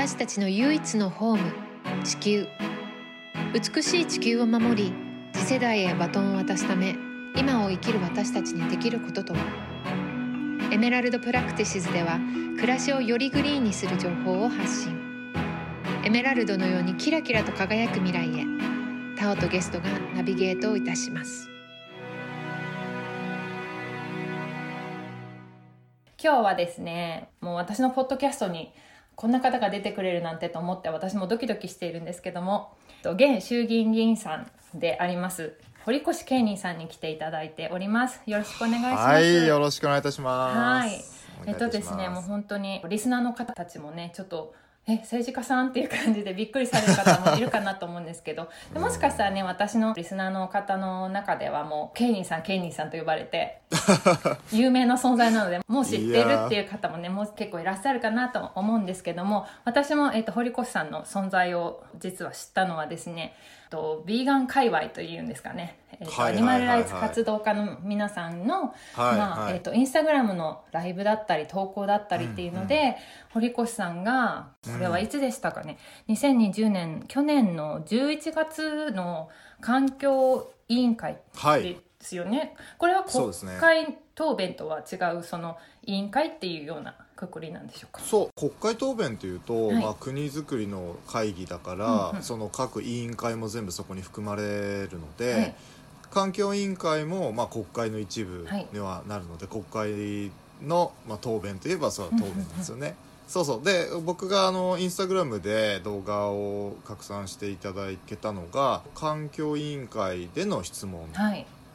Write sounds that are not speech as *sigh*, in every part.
私たちの唯一のホーム地球。美しい地球を守り次世代へバトンを渡すため今を生きる私たちにできることとは。エメラルドプラクティシズでは暮らしをよりグリーンにする情報を発信。エメラルドのようにキラキラと輝く未来へタオとゲストがナビゲートをいたします。今日はですねもう私のポッドキャストにこんな方が出てくれるなんてと思って私もドキドキしているんですけども現衆議院議員さんであります堀越慶仁さんに来ていただいております。よろしくお願いします。はいよろしくお願いいたします。はい。えっとですねもう本当にリスナーの方たちもねちょっとえ政治家さんっていう感じでびっくりされる方もいるかなと思うんですけど。*laughs* でもしかしたらね私のリスナーの方の中ではもうケイニーさんケイニーさんと呼ばれて *laughs* 有名な存在なのでもう知ってるっていう方もねもう結構いらっしゃるかなと思うんですけども私も、えーと、堀越さんの存在を実は知ったのはですねとビーガン界隈というんですかね、えーとアニマルライツ活動家の皆さんの、まあえーと、インスタグラムのライブだったり投稿だったりっていうので、うん。うん、堀越さんがこれはいつでしたかね、うん、2020年去年の11月の環境委員会ですよね、はい、これは国会答弁とは違うその委員会っていうようなくくりなんでしょうか？そう国会答弁というと、はい、まあ、国づくりの会議だから、うんうん、その各委員会も全部そこに含まれるので、はい、環境委員会も、まあ、国会の一部にはなるので、はい、国会の、まあ、答弁といえばそれは答弁ですよね。*laughs* そうそう。で僕があのインスタグラムで動画を拡散していただけたのが環境委員会での質問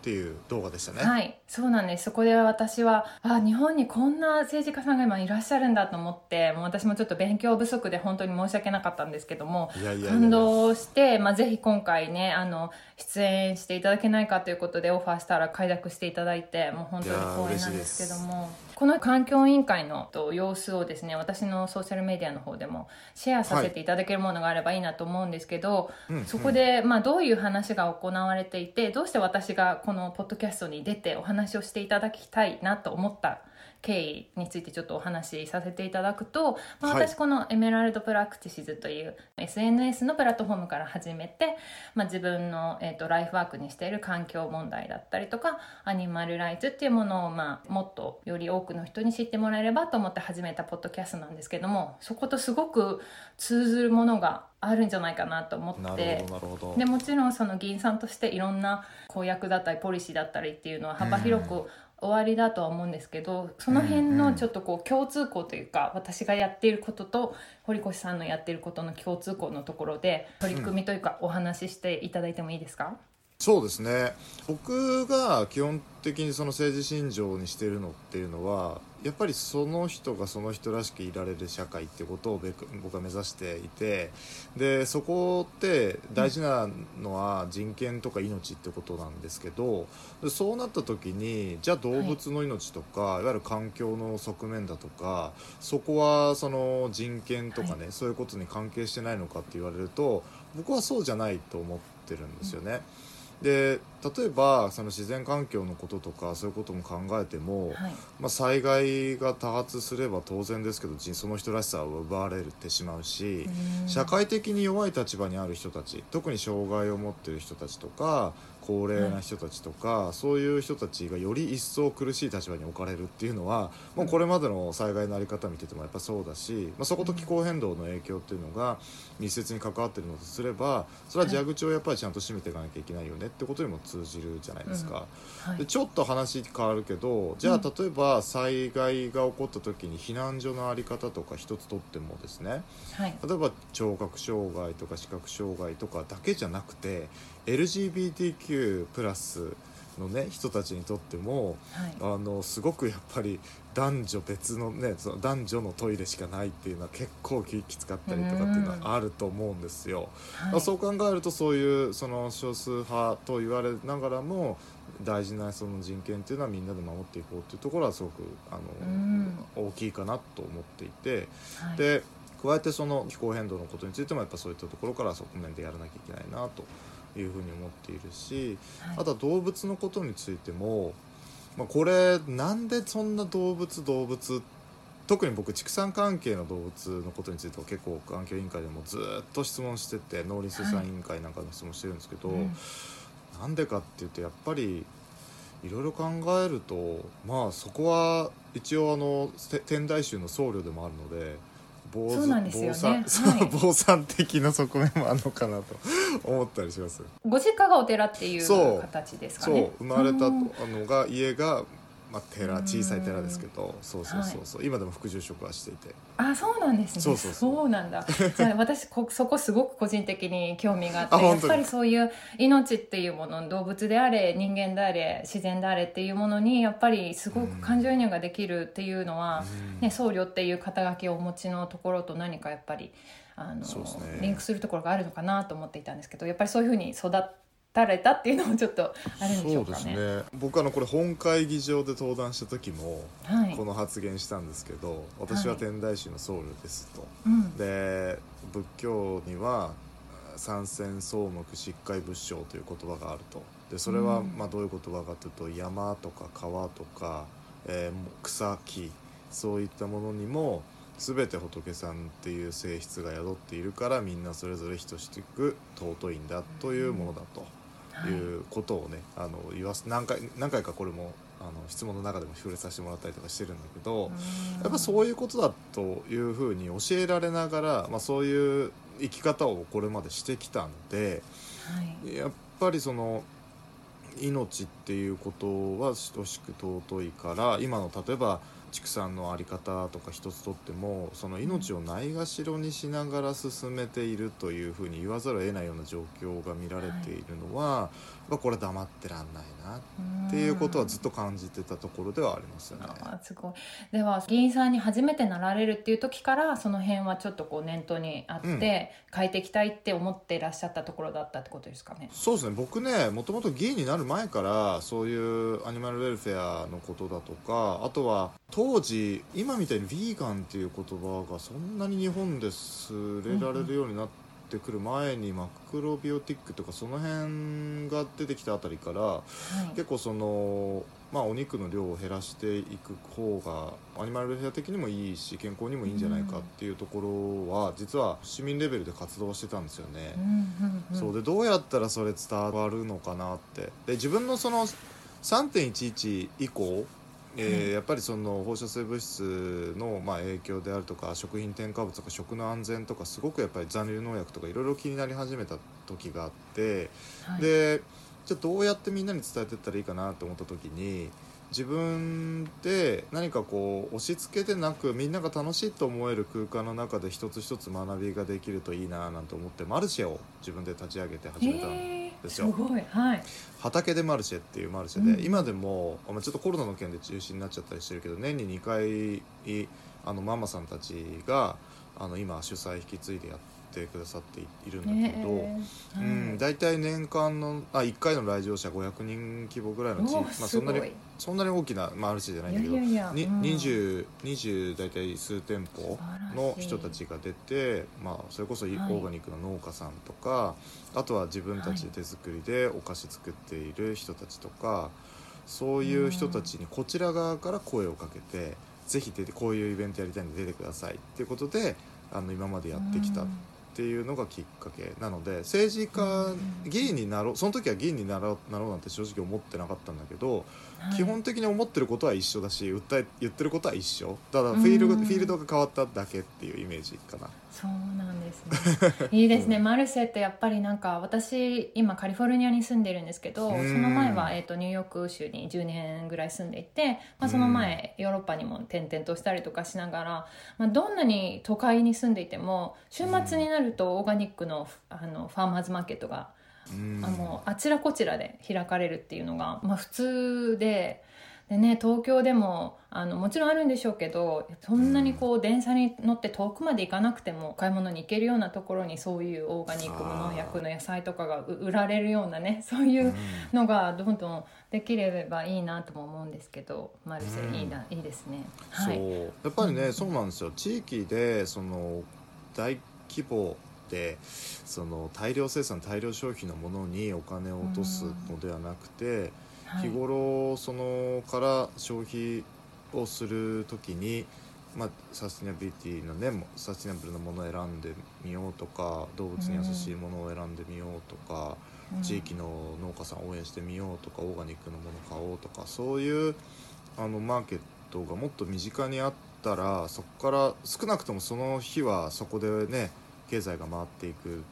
っていう動画でしたね。はいそうなんです。そこで私はあ日本にこんな政治家さんが今いらっしゃるんだと思ってもう私もちょっと勉強不足で本当に申し訳なかったんですけども感動して、まあ、ぜひ今回ねあの出演していただけないかということでオファーしたら快諾していただいてもう本当に光栄なんですけどもこの環境委員会の様子をですね私のソーシャルメディアの方でもシェアさせていただけるものがあればいいなと思うんですけど、はい、そこで、まあ、どういう話が行われていてどうして私がこのポッドキャストに出てお話話をしていただきたいなと思った経緯についてちょっとお話しさせていただくと、まあ、私このエメラルドプラクティシズという SNS のプラットフォームから始めて、まあ、自分の、えーと、ライフワークにしている環境問題だったりとかアニマルライツっていうものを、まあ、もっとより多くの人に知ってもらえればと思って始めたポッドキャストなんですけどもそことすごく通ずるものがあるんじゃないかなと思って。でもちろんその議員さんとしていろんな公約だったりポリシーだったりっていうのは幅広く終わりだとは思うんですけどその辺のちょっとこう共通項というか、私がやっていることと堀越さんのやっていることの共通項のところで取り組みというかお話ししていただいてもいいですか、そうですね。僕が基本的にその政治信条にしてるのっていうのはやっぱりその人がその人らしくいられる社会ってことを僕は目指していてでそこって大事なのは人権とか命ってことなんですけどそうなった時にじゃあ動物の命とか、はい、いわゆる環境の側面だとかそこはその人権とかね、はい、そういうことに関係してないのかって言われると僕はそうじゃないと思ってるんですよね。うんで例えばその自然環境のこととかそういうことも考えても、はい、まあ、災害が多発すれば当然ですけどその人らしさは奪われてしまうし社会的に弱い立場にある人たち特に障害を持ってる人たちとか高齢な人たちとか、そういう人たちがより一層苦しい立場に置かれるっていうのはもうこれまでの災害の在り方見ててもやっぱそうだし、まあ、そこと気候変動の影響っていうのが密接に関わってるのとすればそれは蛇口をやっぱりちゃんと閉めていかなきゃいけないよねってことにも通じるじゃないですか。うん。はい、でちょっと話変わるけどじゃあ例えば災害が起こった時に避難所の在り方とか一つとってもですね、はい、例えば聴覚障害とか視覚障害とかだけじゃなくて LGBTQ+ プラスのね人たちにとっても、はい、あのすごくやっぱり男女別のねその男女のトイレしかないっていうのは結構きつかったりとかっていうのはあると思うんですよ。はい、そう考えるとそういうその少数派と言われながらも大事なその人権っていうのはみんなで守っていこうっていうところはすごくあの大きいかなと思っていて、はい、で加えてその気候変動のことについてもやっぱそういったところから側面でやらなきゃいけないなと。いうふうに思っているし、はい、あとは動物のことについても、まあ、これなんでそんな動物動物っ特に僕畜産関係の動物のことについては結構環境委員会でもずっと質問してて農林水産委員会なんかの質問してるんですけど、うんなんでかっていうとやっぱりいろいろ考えるとまあそこは一応あのて天台宗の僧侶でもあるので坊そうなんですよね。坊さんはい。坊さん的な側面もあるのかなと *laughs* 思ったりします。ご実家がお寺っていそう。う形ですかそう。ね生まれたのが家が、まあ、寺うん小さい寺ですけどそうそうそうそう、今でも副住職はしていて。あそうなんですね。そうそうそう。なんだ。*laughs* じゃあ私こそこすごく個人的に興味があってやっぱりそういう命っていうもの動物であれ人間であれ自然であれっていうものにやっぱりすごく感情移入ができるっていうのは、うん。ね、僧侶っていう肩書きをお持ちのところと何かやっぱりあの、ねリンクするところがあるのかなと思っていたんですけどやっぱりそういうふうに育たれたっていうのもちょっとあるんでしょそううかね。ですね。僕あのこれ本会議場で登壇した時もはい。この発言したんですけど、私は天台宗の僧侶ですと、うん。で仏教には三千草木疾海仏性という言葉があると。でそれはうん。まあどういう言葉かというと山とか川とか、えー草木そういったものにも全て仏さんっていう性質が宿っているからみんなそれぞれ等しく尊いんだというものだと。はいいうことをねあの言わす何回何回かこれもあの質問の中でも触れさせてもらったりとかしてるんだけど、やっぱそういうことだというふうに教えられながら、まあ、そういう生き方をこれまでしてきたのではい。やっぱりその命っていうことは等しく尊いから今の例えば畜産の在り方とか一つとってもその命をないがしろにしながら進めているというふうに言わざるを得ないような状況が見られているのは、やっぱこれ黙ってらんないなっていうことはずっと感じてたところではありますよね。すごいでは議員さんに初めてなられるっていう時からその辺はちょっとこう念頭にあって、うん変えていきたいって思っていらっしゃったところだったってことですかね。そうですね僕ねもともと議員になる前からそういうアニマルウェルフェアのことだとかあとは当時今みたいにヴィーガンっていう言葉がそんなに日本ですれられるようになってくる前にマクロビオティックとかその辺が出てきたあたりからはい。結構そのまあお肉の量を減らしていく方がアニマルウェルフェア的にもいいし健康にもいいんじゃないかっていうところは実は市民レベルで活動してたんですよね。うんうんうん。そう。でどうやったらそれ伝わるのかなって。で自分のその3.11以降、えーうんやっぱりその放射性物質のまあ影響であるとか食品添加物とか食の安全とかすごくやっぱり残留農薬とかいろいろ気になり始めた時があって、はい。でじゃあどうやってみんなに伝えていったらいいかなと思った時に自分で何かこう押し付けてなくみんなが楽しいと思える空間の中で一つ一つ学びができるといいななんて思ってマルシェを自分で立ち上げて始めたんへーですよ。すごいはい。畑でマルシェっていうマルシェで、うん。今でもまあちょっとコロナの件で中止になっちゃったりしてるけど年に2回あのママさんたちがあの今主催引き継いでやってくださっているんだけど、ねえうん、大体年間のあ1回の来場者500人規模ぐらいの地お域、まあ、すそんなにそんなに大きなマルシェじゃないんだけどいやいやいやにうん。20 20大体数店舗の人たちが出て、まあ、それこそオはい。ーガニックの農家さんとか、あとは自分たちで手作りでお菓子作っている人たちとか、そういう人たちにこちら側から声をかけて、ぜひ出てこういうイベントやりたいんで出てくださいっていうことであの今までやってきたうん。っていうのがきっかけなので政治家、うん。議員になろうその時は議員になろうなろうなんて正直思ってなかったんだけど、はい基本的に思ってることは一緒だし訴え言ってることは一緒。ただフィールド、うんフィールドが変わっただけっていうイメージかな。そうなんですね。いいですね、マルシェってやっぱりなんか私今カリフォルニアに住んでるんですけど、うん。その前は、えー、とニューヨーク州に10年ぐらい住んでいて、まあ、その前、ヨーロッパにも転々としたりとかしながら、まあ、どんなに都会に住んでいても週末になるとオーガニックのあのファーマーズマーケットがうんあもうあちらこちらで開かれるっていうのが、まあ、普通でで、ね、東京でもあのもちろんあるんでしょうけどそんなにこう電車に乗って遠くまで行かなくても買い物に行けるようなところにそういうオーガニック無農薬の野菜とかがう売られるようなねそういうのがどんどんできればいいなとも思うんですけどマルシェいいな、いいですね。はい、そうやっぱりね、うんそうなんですよ。地域でその大規模でその大量生産大量消費のものにお金を落とすのではなくて、はい。日頃そのから消費をする時にまあ、サスティナビリティのねサスティナブルなものを選んでみようとか動物に優しいものを選んでみようとか、うん、地域の農家さんを応援してみようとかオーガニックのものを買おうとかそういうあのマーケットがもっと身近にあったらそこから少なくともその日はそこでね経済が回っていく。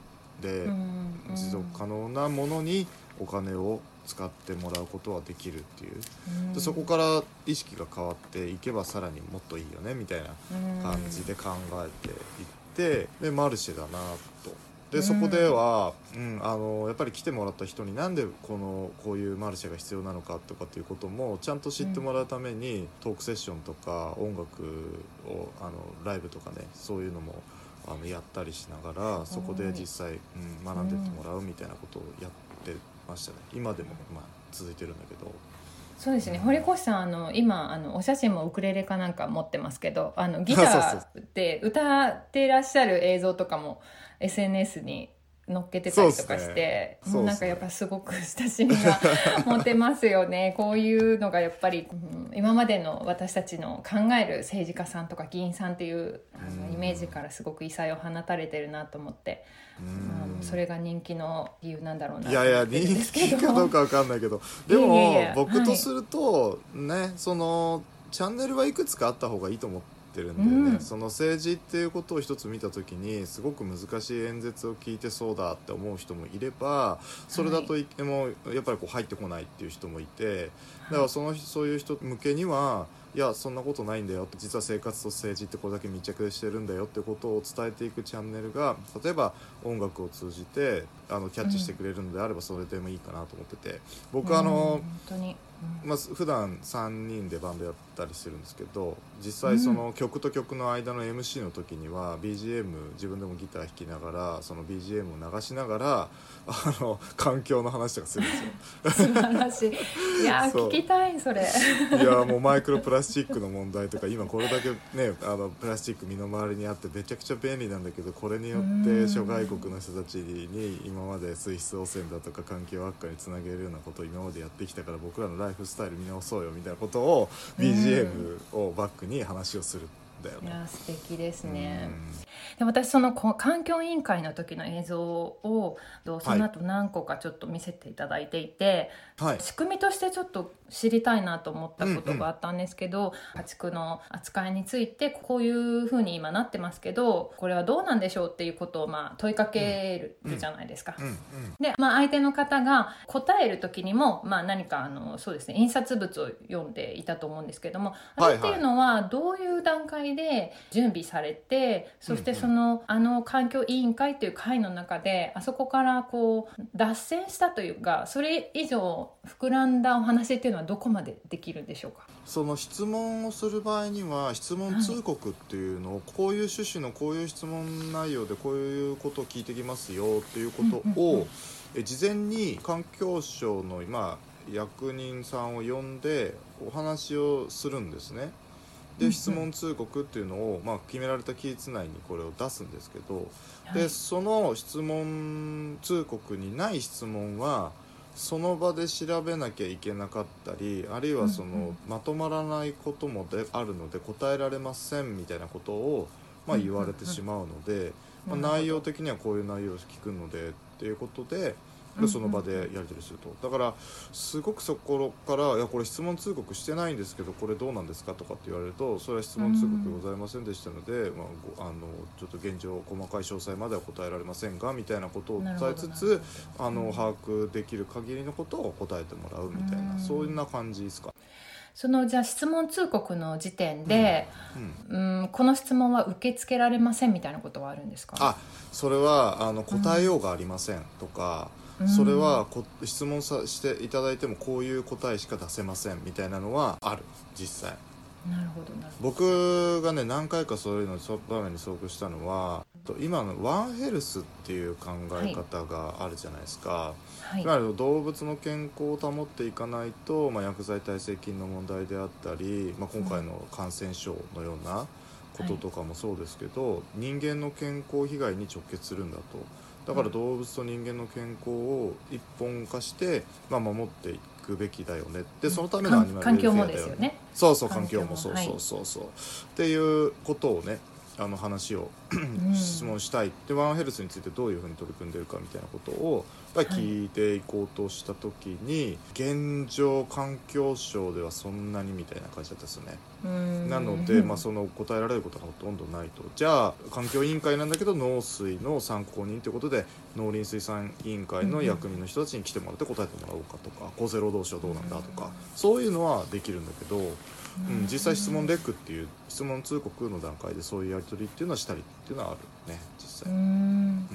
で、持続可能なものにお金を使ってもらうことはできるっていう、でそこから意識が変わっていけばさらにもっといいよねみたいな感じで考えていってでマルシェだなと。でそこでは、うん、あのやっぱり来てもらった人になんでこのこういうマルシェが必要なのかとかっていうこともちゃんと知ってもらうために、トークセッションとか音楽をあのライブとかねそういうのもあのやったりしながらそこで実際、うん、学んでってもらうみたいなことをやってましたね。今でも、まあ、続いてるんだけど。そうですね。堀越さんあの今あのお写真もウクレレかなんか持ってますけどあの *laughs* ギターで歌ってらっしゃる映像とかも SNS に乗っけてたりとかして、ね、もうなんかやっぱすごく親しみが持てますよねこういうのがやっぱり、うん、今までの私たちの考える政治家さんとか議員さんっていうイメージからすごく異彩を放たれてるなと思って。まあ、それが人気の理由なんだろうないやいや人気かどうか分かんないけど。でも僕とすると、ねそのチャンネルはいくつかあった方がいいと思ってってるんだよね、うん、その政治っていうことを一つ見た時にすごく難しい演説を聞いてそうだって思う人もいればそれだといってもやっぱりこう入ってこないっていう人もいてだからそのそういう人向けにはいやそんなことないんだよって実は生活と政治ってこれだけ密着してるんだよってことを伝えていくチャンネルが例えば音楽を通じてあのキャッチしてくれるのであればそれでもいいかなと思ってて。僕あの、まあ、普段3人でバンドやったりしてるんですけど実際その曲と曲の間の MC の時には BGM 自分でもギター弾きながらその BGM を流しながらあの環境の話とかするんですよ。素晴らしい。いや *laughs* 聞きたいそれ。いやもうマイクロプラスチックの問題とか今これだけねあのプラスチック身の回りにあってめちゃくちゃ便利なんだけどこれによって諸外国の人たちに今まで水質汚染だとか環境悪化につなげるようなことを今までやってきたから僕らのライフスタイル見直そうよみたいなことを BGM をバックに話をするだよね。いや素敵ですね。で私その環境委員会の時の映像をその後何個かちょっと見せていただいていて、はい、仕組みとしてちょっと知りたいなと思ったことがあったんですけど、家畜の扱いについてこういうふうに今なってますけどこれはどうなんでしょうっていうことをまあ問いかけるじゃないですか。で、まあ、相手の方が答える時にも、まあ、何かあのそうですね印刷物を読んでいたと思うんですけどもあれっていうのはどういう段階で準備されてそしてその、あの環境委員会という会の中であそこからこう脱線したというかそれ以上膨らんだお話っていうのはどこまでできるんでしょうか？その質問をする場合には質問通告っていうのを、はい、こういう趣旨のこういう質問内容でこういうことを聞いてきますよっていうことを、え事前に環境省の今役人さんを呼んでお話をするんですね。で質問通告っていうのを、まあ、決められた期日内にこれを出すんですけど、はい、でその質問通告にない質問はその場で調べなきゃいけなかったりあるいはその、まとまらないこともであるので答えられませんみたいなことを、まあ、言われてしまうので、まあ、内容的にはこういう内容を聞くのでっていうことで。でその場でやり取りすると。だからすごくそこから「いやこれ質問通告してないんですけどこれどうなんですか?」とかって言われるとそれは質問通告ございませんでしたので、まあ、あのちょっと現状細かい詳細までは答えられませんがみたいなことを伝えつつあの把握できる限りのことを答えてもらうみたいなそういうな感じですか？そのじゃあ質問通告の時点で、うん、うん、この質問は受け付けられませんみたいなことはあるんですか？あそれはあの答えようがありませんとか、それはこ質問さしていただいてもこういう答えしか出せませんみたいなのはある実際。なるほど僕がね何回かそういうの場面に遭遇したのは今のワンヘルスっていう考え方があるじゃないですか、はい、いわゆる動物の健康を保っていかないと、まあ、薬剤耐性菌の問題であったり、まあ、今回の感染症のようなこととかもそうですけど、はい、人間の健康被害に直結するんだと。だから動物と人間の健康を一本化して、まあ、守っていくべきだよね。でそのためのアニマル環境もですよね。そうそう環境もそうそうそうそう、はい、っていうことをねあの話を *clears throat* 質問したい。でワンヘルスについてどういうふうに取り組んでるかみたいなことを聞いていこうとした時に、現状環境省ではそんなにみたいな感じだったですよね。なので、まあ、その答えられることがほとんどないと。じゃあ環境委員会なんだけど農水の参考人ということで農林水産委員会の役人の人たちに来てもらって答えてもらおうかとか厚生労働省どうなんだとかそういうのはできるんだけど。うん、実際質問レックっていう質問通告の段階でそういうやり取りっていうのはしたりっていうのはあるね実際。うん、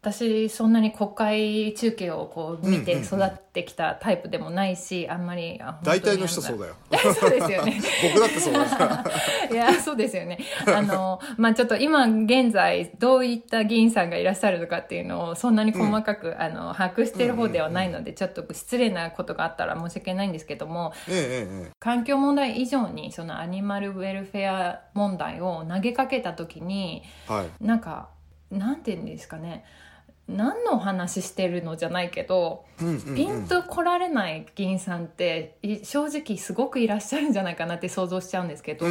私そんなに国会中継をこう見て育ってきたタイプでもないし、あんまり大体の人そうだよ。*laughs* そうですよね。*laughs* 僕だってそうだから。*laughs* いやそうですよね。あのまあちょっと今現在どういった議員さんがいらっしゃるのかっていうのをそんなに細かく、うん、あの把握している方ではないので、ちょっと失礼なことがあったら申し訳ないんですけども、ええええ、環境問題以上にそのアニマルウェルフェア問題を投げかけた時に、はい、なんかなんて言うんですかね。何のお話してるのじゃないけど、ピンと来られない議員さんって正直すごくいらっしゃるんじゃないかなって想像しちゃうんですけど、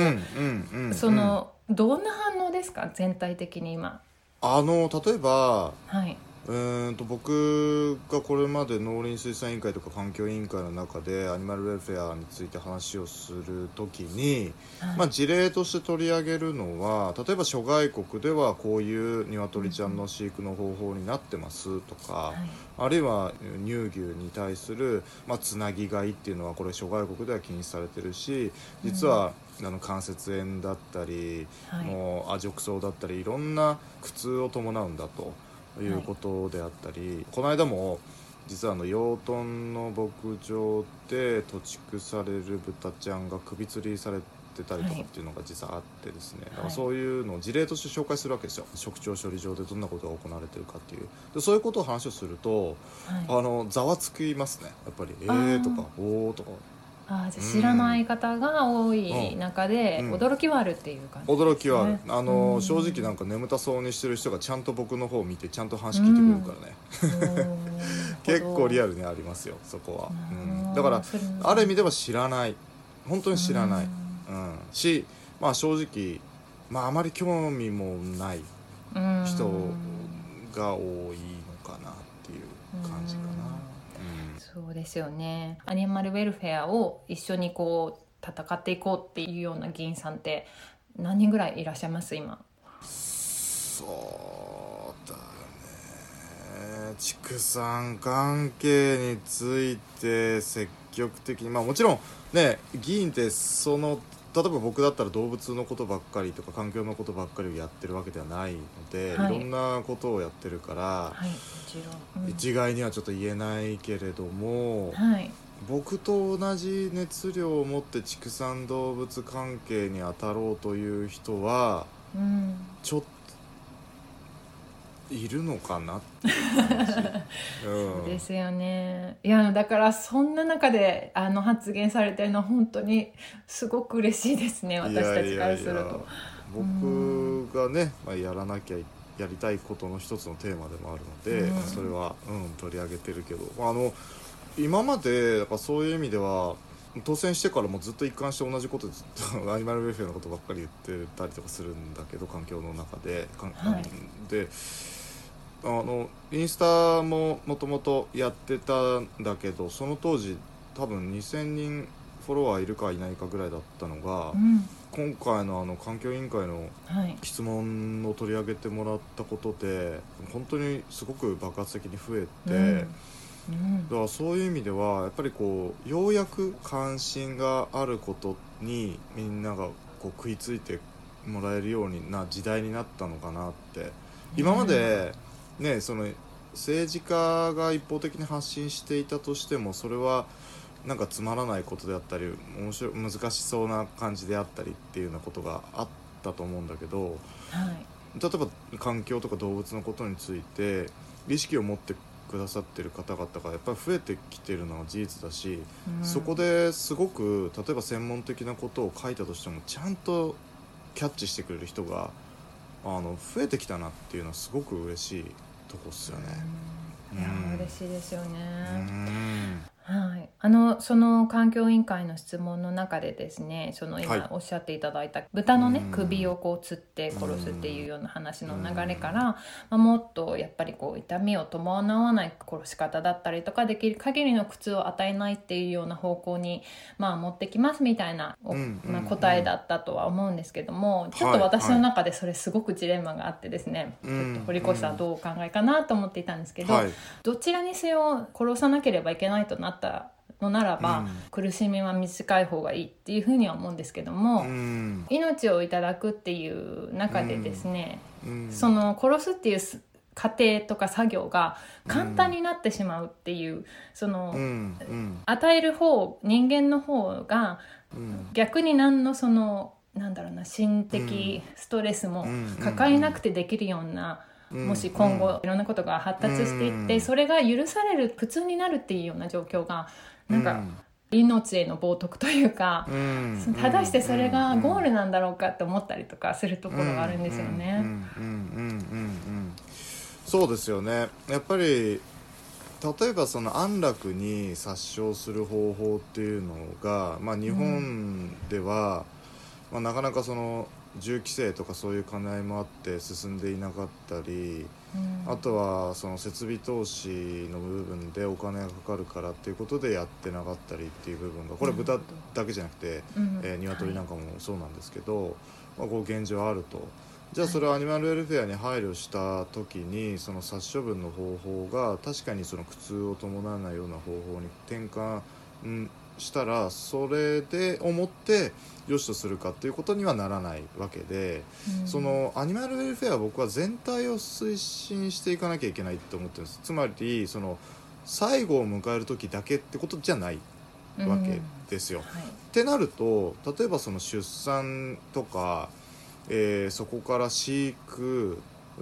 そのどんな反応ですか？全体的に今。あの例えば、はい、うんと僕がこれまで農林水産委員会とか環境委員会の中でアニマルウェルフェアについて話をする時に、はい、まあ、事例として取り上げるのは例えば諸外国ではこういう鶏ちゃんの飼育の方法になってますとか、はい、あるいは乳牛に対する、まあ、つなぎ飼いっていうのはこれ諸外国では禁止されてるし実は、うん、あの関節炎だったり、はい、もう亜褥瘡だったりいろんな苦痛を伴うんだと。いうことであったり、はい、この間も実はあの養豚の牧場で土畜される豚ちゃんが首吊りされてたりとかっていうのが実はあってですね、はい、だからそういうのを事例として紹介するわけですよ。食調処理場でどんなことが行われてるかっていう。でそういうことを話をすると、はい、あのざわつきますね。やっぱり「えー」とか「おー」とかあじゃ知らない方が多い中で、驚きはあるっていう感じ、ね、驚きはある。あの、正直なんか眠たそうにしてる人がちゃんと僕の方を見てちゃんと話聞いてくれるからね、*laughs* 結構リアルにありますよそこは、うん、だからある意味では知らない。本当に知らない、うん、しまあ正直まああまり興味もない人が多いのかなっていう感じかな。そうですよね。アニマルウェルフェアを一緒にこう戦っていこうっていうような議員さんって何人ぐらいいらっしゃいます？今。そうだね。畜産関係について積極的に。まあもちろんね議員ってその例えば僕だったら動物のことばっかりとか環境のことばっかりをやってるわけではないので、はい、いろんなことをやってるから、はい、うん、一概にはちょっと言えないけれども、はい、僕と同じ熱量を持って畜産動物関係に当たろうという人は、うん、ちょっといるのかなって。いう感じ、うん、そうですよね。いやだからそんな中であの発言されてるのは本当にすごく嬉しいですね私たちからすると。僕がね、まあ、やらなきゃやりたいことの一つのテーマでもあるので、うん、それは、うん、取り上げてるけど、まあ、あの今までだからそういう意味では当選してからもずっと一貫して同じことずっと *laughs* アニマルウェルフェアのことばっかり言ってたりとかするんだけど環境の中で。はい、であのインスタももともとやってたんだけどその当時多分2000人フォロワーいるかいないかぐらいだったのが、うん、今回のあの環境委員会の質問を取り上げてもらったことで、はい、本当にすごく爆発的に増えて、うん。うん、だからそういう意味ではやっぱりこうようやく関心があることにみんながこう食いついてもらえるような時代になったのかなって。今まで、ねその政治家が一方的に発信していたとしてもそれはなんかつまらないことであったり面白い難しそうな感じであったりっていうようなことがあったと思うんだけど、はい、例えば環境とか動物のことについて意識を持ってくださってる方々がやっぱり増えてきてるのは事実だし、うん、そこですごく例えば専門的なことを書いたとしてもちゃんとキャッチしてくれる人があの増えてきたなっていうのはすごく嬉しいとこっすよね。いや嬉しいですよね。うんはい、あのその環境委員会の質問の中でですねその今おっしゃっていただいた、豚のね首をこうつって殺すっていうような話の流れから、まあ、もっとやっぱりこう痛みを伴わない殺し方だったりとかできる限りの苦痛を与えないっていうような方向に、まあ、持ってきますみたいな、まあ、答えだったとは思うんですけどもちょっと私の中でそれすごくジレンマがあってですね、ちょっと堀越さんどうお考えかなと思っていたんですけど、どちらにせよ殺さなければいけないとなったのならば、うん、苦しみは短い方がいいっていうふうには思うんですけども、うん、命をいただくっていう中でですね、うん、その殺すっていう過程とか作業が簡単になってしまうっていう、その、与える方人間の方が、逆に何のそのなんだろうな心的ストレスも抱えなくてできるような。もし今後いろんなことが発達していって、それが許される普通になるっていうような状況がなんか、命への冒涜というか、果たしてそれがゴールなんだろうかって思ったりとかするところがあるんですよね。そうですよねやっぱり例えばその安楽に殺傷する方法っていうのが、まあ、日本では、まあ、なかなかその銃規制とかそういう兼ね合いもあって進んでいなかったり、うん、あとはその設備投資の部分でお金がかかるからっていうことでやってなかったりっていう部分がこれ豚だけじゃなくて、うん、えー、鶏なんかもそうなんですけど、はい、まあ、こう現状あると。じゃあそれはアニマルウェルフェアに配慮した時にその殺処分の方法が確かにその苦痛を伴わないような方法に転換、うんしたらそれで思って良しとするかっていうことにはならないわけで、うん、そのアニマルウェルフェアは僕は全体を推進していかなきゃいけないって思ってるんです。つまりその最後を迎える時だけってことじゃないわけですよ。うん。はい、ってなると例えばその出産とか、えー、そこから飼育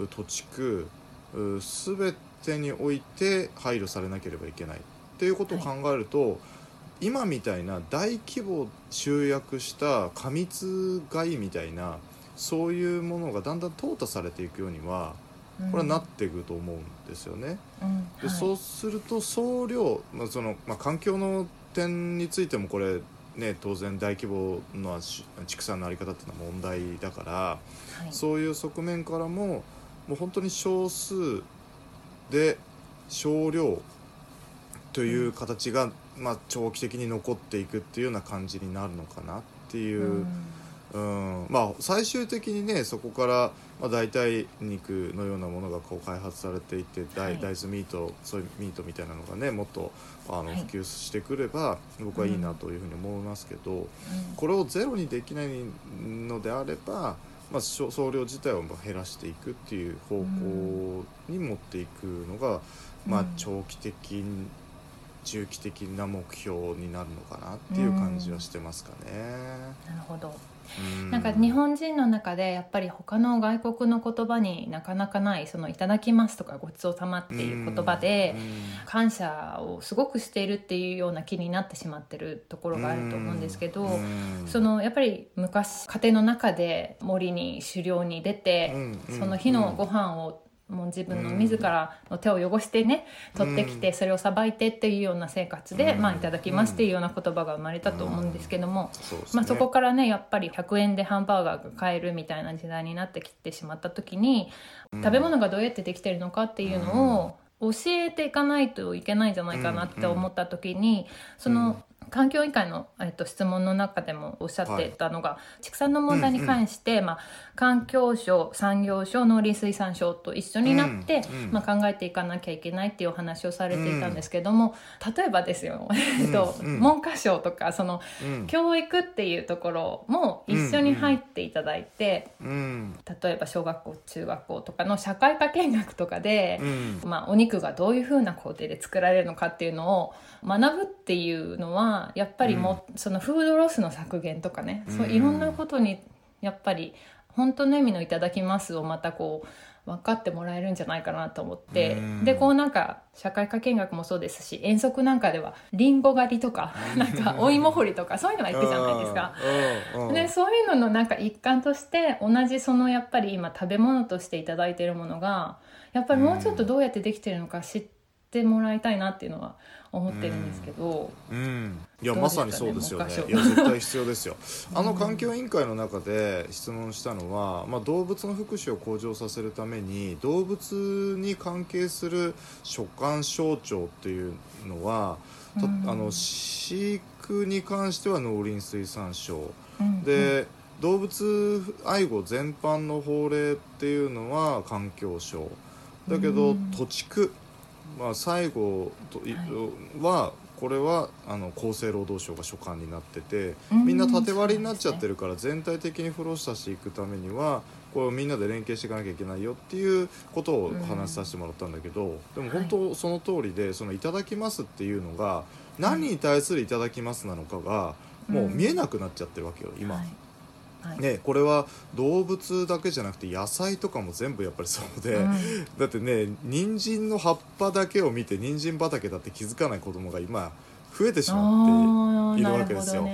土地区全てにおいて配慮されなければいけない。っていうことを考えると、はい今みたいな大規模集約した過密買いみたいなそういうものがだんだん淘汰されていくようにはこれはなっていくと思うんですよね。うんでそうすると総量、まあそのまあ、環境の点についてもこれね、当然大規模な畜産の在り方っていうのは問題だから、はい、そういう側面からももう本当に少数で少量という形がまあ、長期的に残っていくっていうような感じになるのかなっていう、うん、うん、まあ最終的にねそこから、まあ、代替肉のようなものがこう開発されていって大,、大豆ミートそういうミートみたいなのがねもっとあの普及してくれば、僕はいいなというふうに思いますけど、うん、これをゼロにできないのであれば。まあ、総量自体を減らしていくっていう方向に持っていくのが、まあ、長期的中期的な目標になるのかなっていう感じはしてますかね。なるほど。なんか日本人の中でやっぱり他の外国の言葉になかなかない「そのいただきます」とか「ごちそうさま」っていう言葉で感謝をすごくしているっていうような気になってしまってるところがあると思うんですけどそのやっぱり昔家庭の中で森に狩猟に出てその日のご飯をもう自分の自らの手を汚してね、取ってきてそれをさばいてっていうような生活で、まあいただきますっていうような言葉が生まれたと思うんですけども、まあ、そこからねやっぱり100円でハンバーガーが買えるみたいな時代になってきてしまった時に食べ物がどうやってできてるのかっていうのを教えていかないといけないんじゃないかなって思った時にその環境委員会の、えっと、質問の中でもおっしゃってたのが、はい、畜産の問題に関して、うんうん、まあ、環境省産業省農林水産省と一緒になって、うんうん、まあ、考えていかなきゃいけないっていうお話をされていたんですけども、例えばですよ、*laughs* えっと、文科省とかその、教育っていうところも一緒に入っていただいて、例えば小学校中学校とかの社会科見学とかで、まあ、お肉がどういうふうな工程で作られるのかっていうのを学ぶっていうのはやっぱりも、うん、そのフードロスの削減とかね、そういろんなことにやっぱり本当の意味の「いただきます」をまたこう分かってもらえるんじゃないかなと思って。でこうなんか社会科見学もそうですし遠足なんかではりんご狩りとかなんかお芋掘りとかそういうのが行くじゃないですか。でそういうののなんか一環として同じそのやっぱり今食べ物として頂いてるものがやっぱりもうちょっとどうやってできてるのか知ってもらいたいなっていうのは思ってるんですけど、うん、うん、いや、まさにそうですよね。いや絶対必要ですよ。*laughs* あの環境委員会の中で質問したのは、まあ、動物の福祉を向上させるために動物に関係する所管省庁っていうのは、うん、あの飼育に関しては農林水産省、うん、で、動物愛護全般の法令っていうのは環境省。だけど、土地区まあ、最後と、はい、はこれはあの厚生労働省が所管になっててみんな縦割りになっちゃってるから全体的にフローさせていくためにはこうみんなで連携していかなきゃいけないよっていうことを話させてもらったんだけど、でも本当その通りで「そのいただきます」っていうのが何に対する「いただきます」なのかがもう見えなくなっちゃってるわけよ今。はい。はい、ね、これは動物だけじゃなくて野菜とかも全部やっぱりそうで、うん、だってね人参の葉っぱだけを見て人参畑だって気づかない子供が今増えてしまっているわけですよ。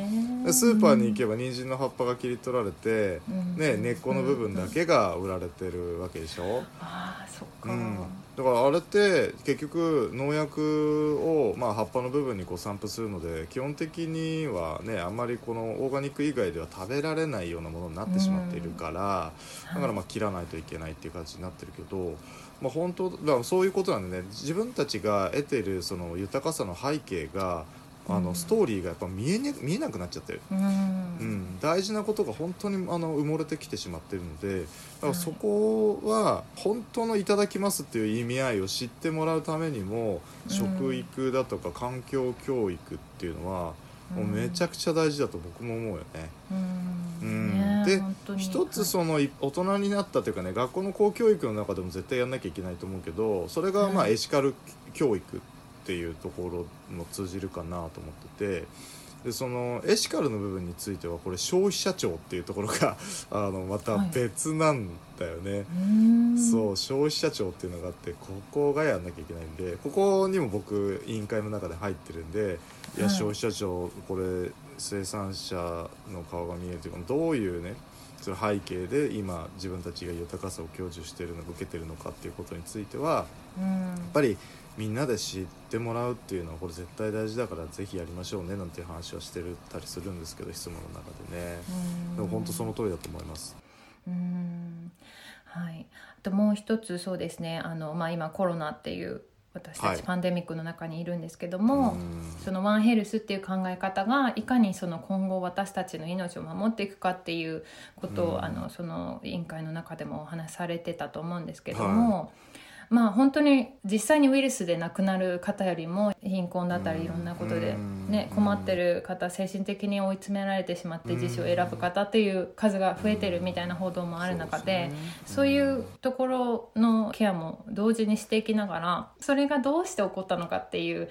スーパーに行けば人参の葉っぱが切り取られて、うん、ね、根っこの部分だけが売られてるわけでしょ。あそっか、うんだからあれって結局農薬を、まあ、葉っぱの部分にこう散布するので基本的にはねあんまりこのオーガニック以外では食べられないようなものになってしまっているから、だからまあ切らないといけないっていう形になってるけど、まあ、本当だからそういうことなんでね自分たちが得てるその豊かさの背景があのストーリーがやっぱ見え,、ね、見えなくなっちゃってる、うん、うん、大事なことが本当にあの埋もれてきてしまってるのでだからそこは本当の「いただきます」っていう意味合いを知ってもらうためにも、食育だとか環境教育っていうのは、もうめちゃくちゃ大事だと僕も思うよね。うん、で一つその大人になったというかね学校の公教育の中でも絶対やんなきゃいけないと思うけどそれがまあエシカル教育っていうところも通じるかなと思っててでそのエシカルの部分についてはこれ消費者庁っていうところが *laughs* あのまた別なんだよね、はい、そう消費者庁っていうのがあってここがやんなきゃいけないんでここにも僕委員会の中で入ってるんでいや消費者庁これ生産者の顔が見えるというかどういうねその背景で今自分たちが豊かさを享受しているのか受けてるのかっていうことについては、やっぱりみんなで知ってもらうっていうのはこれ絶対大事だからぜひやりましょうねなんていう話はしてるたりするんですけど質問の中でね。でも本当その通りだと思います。うん。はい、あともう一つそうですね。あの、まあ、今コロナっていう私たちパンデミックの中にいるんですけども、はい、そのワンヘルスっていう考え方がいかにその今後私たちの命を守っていくかっていうことをあのその委員会の中でもお話しされてたと思うんですけども。はいまあ本当に実際にウイルスで亡くなる方よりも貧困だったりいろんなことで、ね、困ってる方精神的に追い詰められてしまって自死を選ぶ方っていう数が増えてるみたいな報道もある中でそういうところのケアも同時にしていきながらそれがどうして起こったのかっていう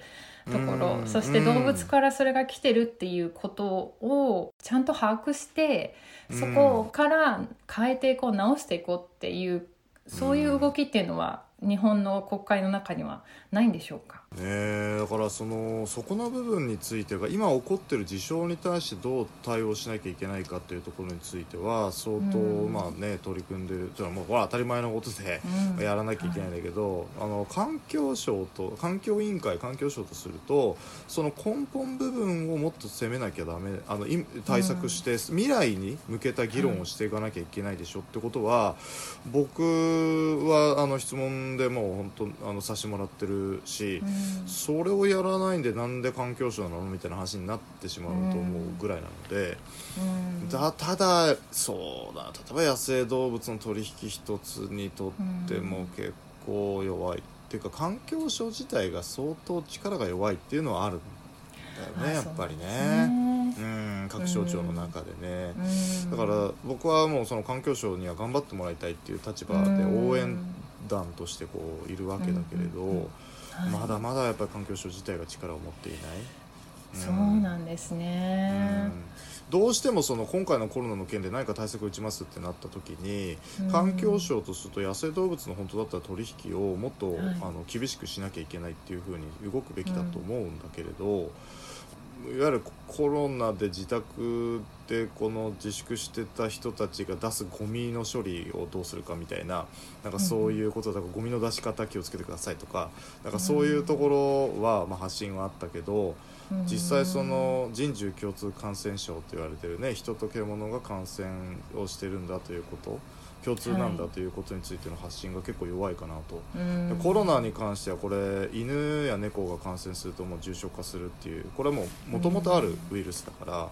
ところそして動物からそれが来てるっていうことをちゃんと把握してそこから変えていこう直していこうっていうそういう動きっていうのは日本の国会の中にはないんでしょうか？ね、だからそのそこの部分についてが今起こっている事象に対してどう対応しなきゃいけないかというところについては相当、うん、まあね、取り組んでるというのはもうこれは当たり前のことで、うん、やらなきゃいけないんだけど、はい、あの環境省と環境委員会環境省とするとその根本部分をもっと攻めなきゃだめあの対策して、うん、未来に向けた議論をしていかなきゃいけないでしょってことは、僕はあの質問でもう本当あのさせてもらってるし。それをやらないんでなんで環境省なのみたいな話になってしまうと思うぐらいなので、だただそうだ。例えば野生動物の取引一つにとっても結構弱い、っていうか環境省自体が相当力が弱いっていうのはあるんだよねやっぱりね。うん各省庁の中でね、だから僕はもうその環境省には頑張ってもらいたいっていう立場で応援団としてこういるわけだけれど、まだまだやっぱり環境省自体が力を持っていない。そうなんですね、どうしてもその今回のコロナの件で何か対策を打ちますってなった時に、環境省とすると野生動物の本当だったら取引をもっと、はい、あの厳しくしなきゃいけないっていうふうに動くべきだと思うんだけれど、いわゆるコロナで自宅でこの自粛してた人たちが出すゴミの処理をどうするかみたいななんかそういうことだからゴミの出し方気をつけてくださいとかなんかそういうところはまあ発信はあったけど実際その人獣共通感染症と言われてるね人と獣が感染をしてるんだということ。共通なんだということについての発信が結構弱いかなと、はい、コロナに関してはこれ犬や猫が感染するともう重症化するっていうこれはもうもともとあるウイルスだから、は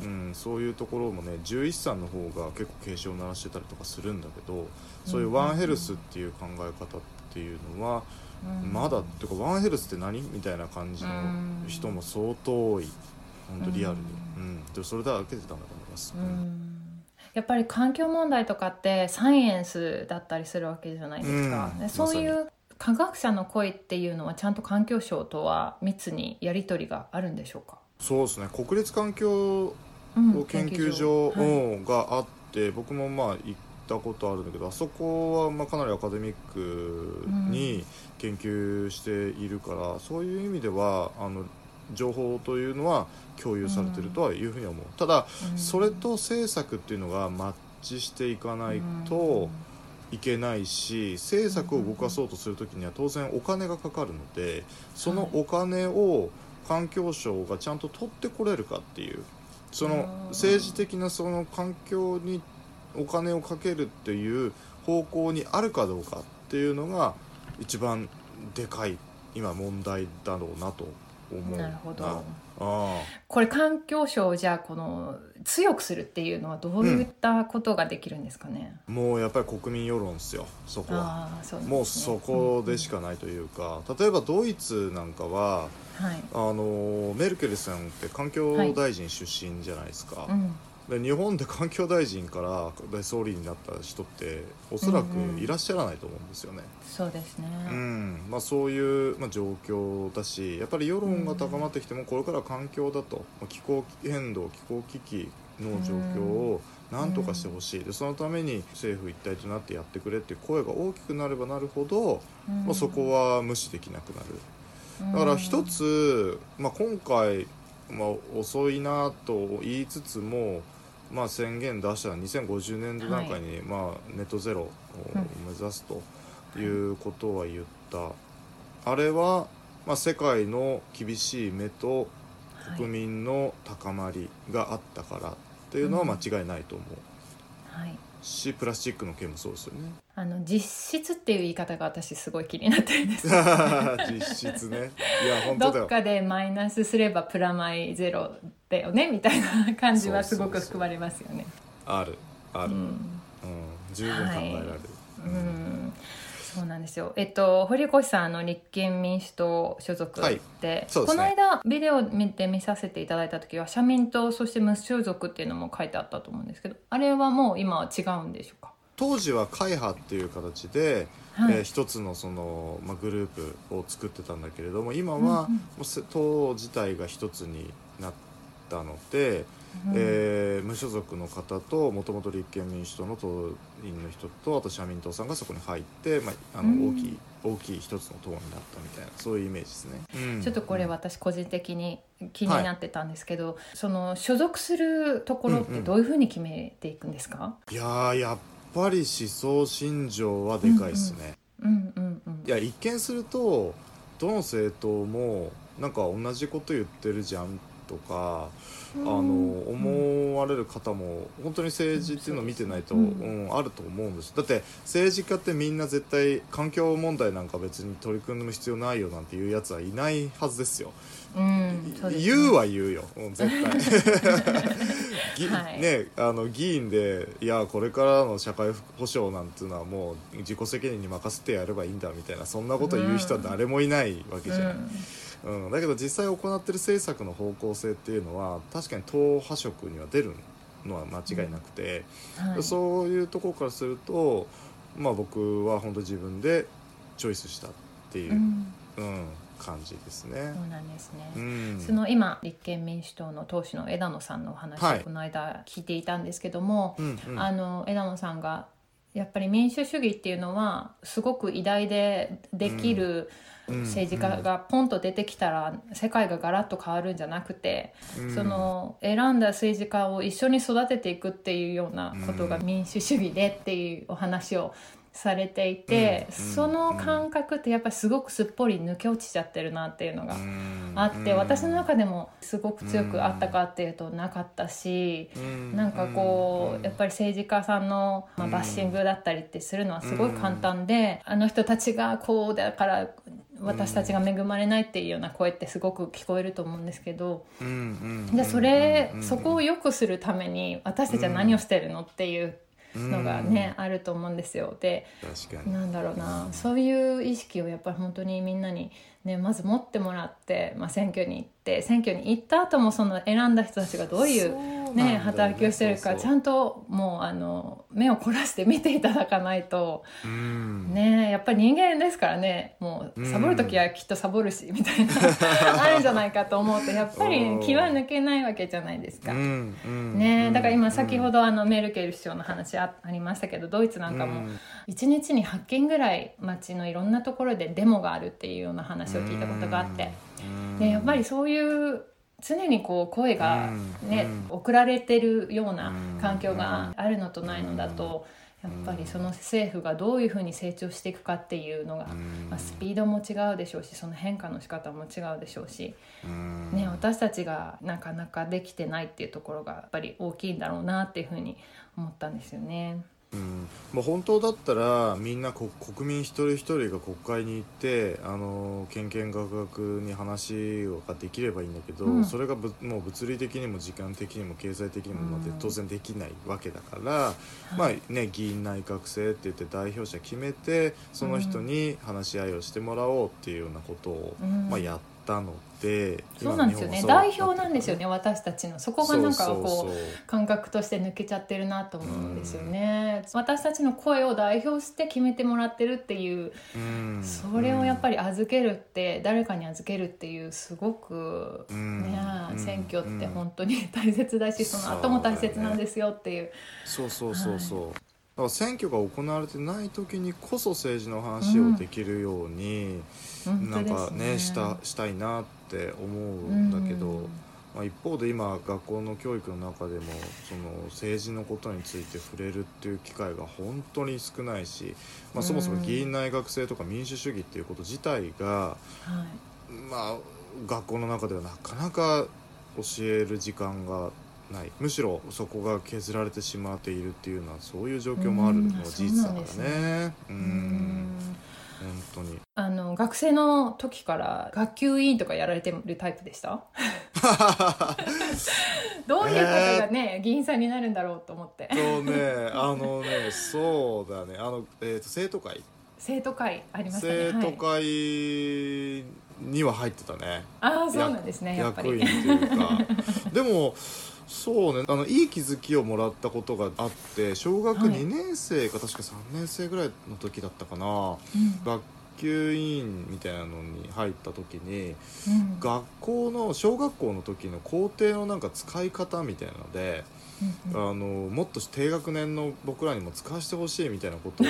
い、うん、そういうところもね11歳の方が結構警鐘を鳴らしてたりとかするんだけどそういうワンヘルスっていう考え方っていうのは、まだっていうかワンヘルスって何みたいな感じの人も相当多い。本当リアルに、うん、でそれだけでダメだと思います。うんやっぱり環境問題とかってサイエンスだったりするわけじゃないですか、うん、そういう科学者の声っていうのはちゃんと環境省とは密にやり取りがあるんでしょうか？そうですね。国立環境研究所があって、僕もまあ行ったことあるんだけどあそこはまあかなりアカデミックに研究しているから、うん、そういう意味ではあの情報というのは共有されてるとはいうふうに思う、ただ、それと政策っていうのがマッチしていかないといけないし政策を動かそうとする時には当然お金がかかるのでそのお金を環境省がちゃんと取ってこれるかっていう。その政治的なその環境にお金をかけるっていう方向にあるかどうかっていうのが一番でかい今問題だろうなと思うな。るほど。これ環境省をじゃあこの強くするっていうのはどういったことができるんですかね、うん、もうやっぱり国民世論ですよそこは、ね、もうそこでしかないというか、うん、例えばドイツなんかは、はい、あのメルケルさんって環境大臣出身じゃないですか、はいうんで日本で環境大臣から総理になった人っておそらくいらっしゃらないと思うんですよね。うんうん、そうですね、うん。まあ、そういう、まあ、状況だしやっぱり世論が高まってきてもこれから環境だと、まあ、気候変動気候危機の状況を何とかしてほしい。でそのために政府一体となってやってくれっていう声が大きくなればなるほど、まあ、そこは無視できなくなる。だから一つ、まあ、今回まあ、遅いなと言いつつも、まあ、宣言出したら2050年度段階に、はい、まあ、ネットゼロを目指すということは言った、うん、あれは、まあ、世界の厳しい目と国民の高まりがあったからっていうのは間違いないと思う。はいしプラスチックの件もそうですよね。あの実質っていう言い方が私すごい気になってるんです。*laughs* 実質ね。いや本当だどっかでマイナスすればプラマイゼロだよねみたいな感じはすごく含まれますよね。あるある、うん、うん、十分考えられる、はい、うんそうなんですよ。えっと、堀越さん、あの、立憲民主党所属で、はい。でね、この間、ビデオ見て見させていただいた時は、社民党、そして無所属っていうのも書いてあったと思うんですけど、あれはもう今は違うんでしょうか？当時は会派っていう形で、はい、えー、一つのその、まあ、グループを作ってたんだけれども今は、もう党自体が一つになったので、えー、無所属の方ともともと立憲民主党の党員の人とあと社民党さんがそこに入って、まあ、あの大きい、大きい一つの党になったみたいなそういうイメージですね、うん、ちょっとこれ私個人的に気になってたんですけど、はい、その所属するところってどういうふうに決めていくんですか、うんうん、いややっぱり思想信条はでかいですね、うんうんうん、いや一見するとどの政党もなんか同じこと言ってるじゃんとかあの思われる方も本当に政治っていうのを見てないと、うん、あると思うんです。だって政治家ってみんな絶対環境問題なんか別に取り組む必要ないよなんていうやつはいないはずですよ。うん、ね、言うは言うよ、うん、絶対。*laughs* はい、ねあの議員でいやこれからの社会保障なんていうのはもう自己責任に任せてやればいいんだみたいなそんなこと言う人は誰もいないわけじゃない。うんうん、だけど実際行ってる政策の方向性っていうのは確かに党派色には出るのは間違いなくて、うん。はい、そういうところからすると、まあ、僕は本当自分でチョイスしたっていう、うん、うん、感じですね。そうなんですね、うん、その今立憲民主党の党首の枝野さんのお話はい。をこの間聞いていたんですけども、うんうん。あの枝野さんがやっぱり民主主義っていうのはすごく偉大でできるうん。政治家がポンと出てきたら世界がガラッと変わるんじゃなくて、うん。その選んだ政治家を一緒に育てていくっていうようなことが民主主義でっていうお話をされていて、うん。その感覚ってやっぱりすごくすっぽり抜け落ちちゃってるなっていうのがうん。あって、私の中でもすごく強くあったかっていうとなかったし。うん。なんかこううやっぱり政治家さんの、まあ、うん。バッシングだったりってするのはすごい簡単で、あの人たちがこうだから私たちが恵まれないっていうような声ってすごく聞こえると思うんですけど、じゃあそれ、うん。そこを良くするために私たちは何をしてるのっていうのがね、あると思うんですよ。で確かに。なんだろうな。そういう意識をやっぱり本当にみんなに、ね、まず持ってもらって、まあ、選挙に行って選挙に行った後もその選んだ人たちがどういうね、ね働きをしてるかちゃんともうあの目を凝らして見ていただかないと、うん。ね、やっぱり人間ですからね。もうサボる時はきっとサボるし、みたいな *laughs* あるんじゃないかと思うとやっぱり気は抜けないわけじゃないですか。ね、だから今先ほどどあのメルケル首相の話あありましたけどドイツなんかも1日に8件ぐらい街のいろんなところでデモがあるっていうような話を聞いたことがあって。でやっぱりそういう常にこう声が、ねうん。送られてるような環境があるのとないのだとやっぱりその政府がどういうふうに成長していくかっていうのが、まあ、スピードも違うでしょうしその変化の仕方も違うでしょうし、ね、私たちがなかなかできてないっていうところがやっぱり大きいんだろうなっていうふうに思ったんですよね。うん、もう本当だったらみんなこ国民一人一人が国会に行ってあのけんけんがくがくに話ができればいいんだけど、うん。それがぶもう物理的にも時間的にも経済的にもまあうん。当然できないわけだから、まあね、議員内閣制って言って代表者決めてその人に話し合いをしてもらおうっていうようなことを、うん。まあ、やったのでそうなんですよね。代表なんですよね私たちの。そこがなんかこう感覚として抜けちゃってるなと思うんですよね、私たちの声を代表して決めてもらってるっていううん。それをやっぱり預けるって誰かに預けるっていうすごく、うん。ねうん。選挙って本当に *laughs* 大切だしその後も大切なんですよっていう。そうそうそうそう、だから選挙が行われてない時にこそ政治の話をできるように、本なんかねね。したしたいなって思うんだけど、うん。まあ、一方で今学校の教育の中でもその政治のことについて触れるっていう機会が本当に少ないし、まあ、そもそも議員内閣制とか民主主義っていうこと自体が、はい。まあ、学校の中ではなかなか教える時間がない。むしろそこが削られてしまっているっていうのはそういう状況もあるのは事実だからね。ううんん本当に。あの学生の時から学級委員とかやられてるタイプでした？*laughs* どういう方がね、議員さんになるんだろうと思って。そうねあのねそうだね。あの、えー、と生徒会。生徒会ありましたね。生徒はい、会には入ってたね、ああそうなんですねやっぱり。役員というか。*laughs* でもそうねあのいい気づきをもらったことがあって小学はい。2年生か確か3年生ぐらいの時だったかな、うん。学級委員みたいなのに入った時にうん。学校の小学校の時の校庭のなんか使い方みたいなので、あのもっと低学年の僕らにも使わせてほしいみたいなことを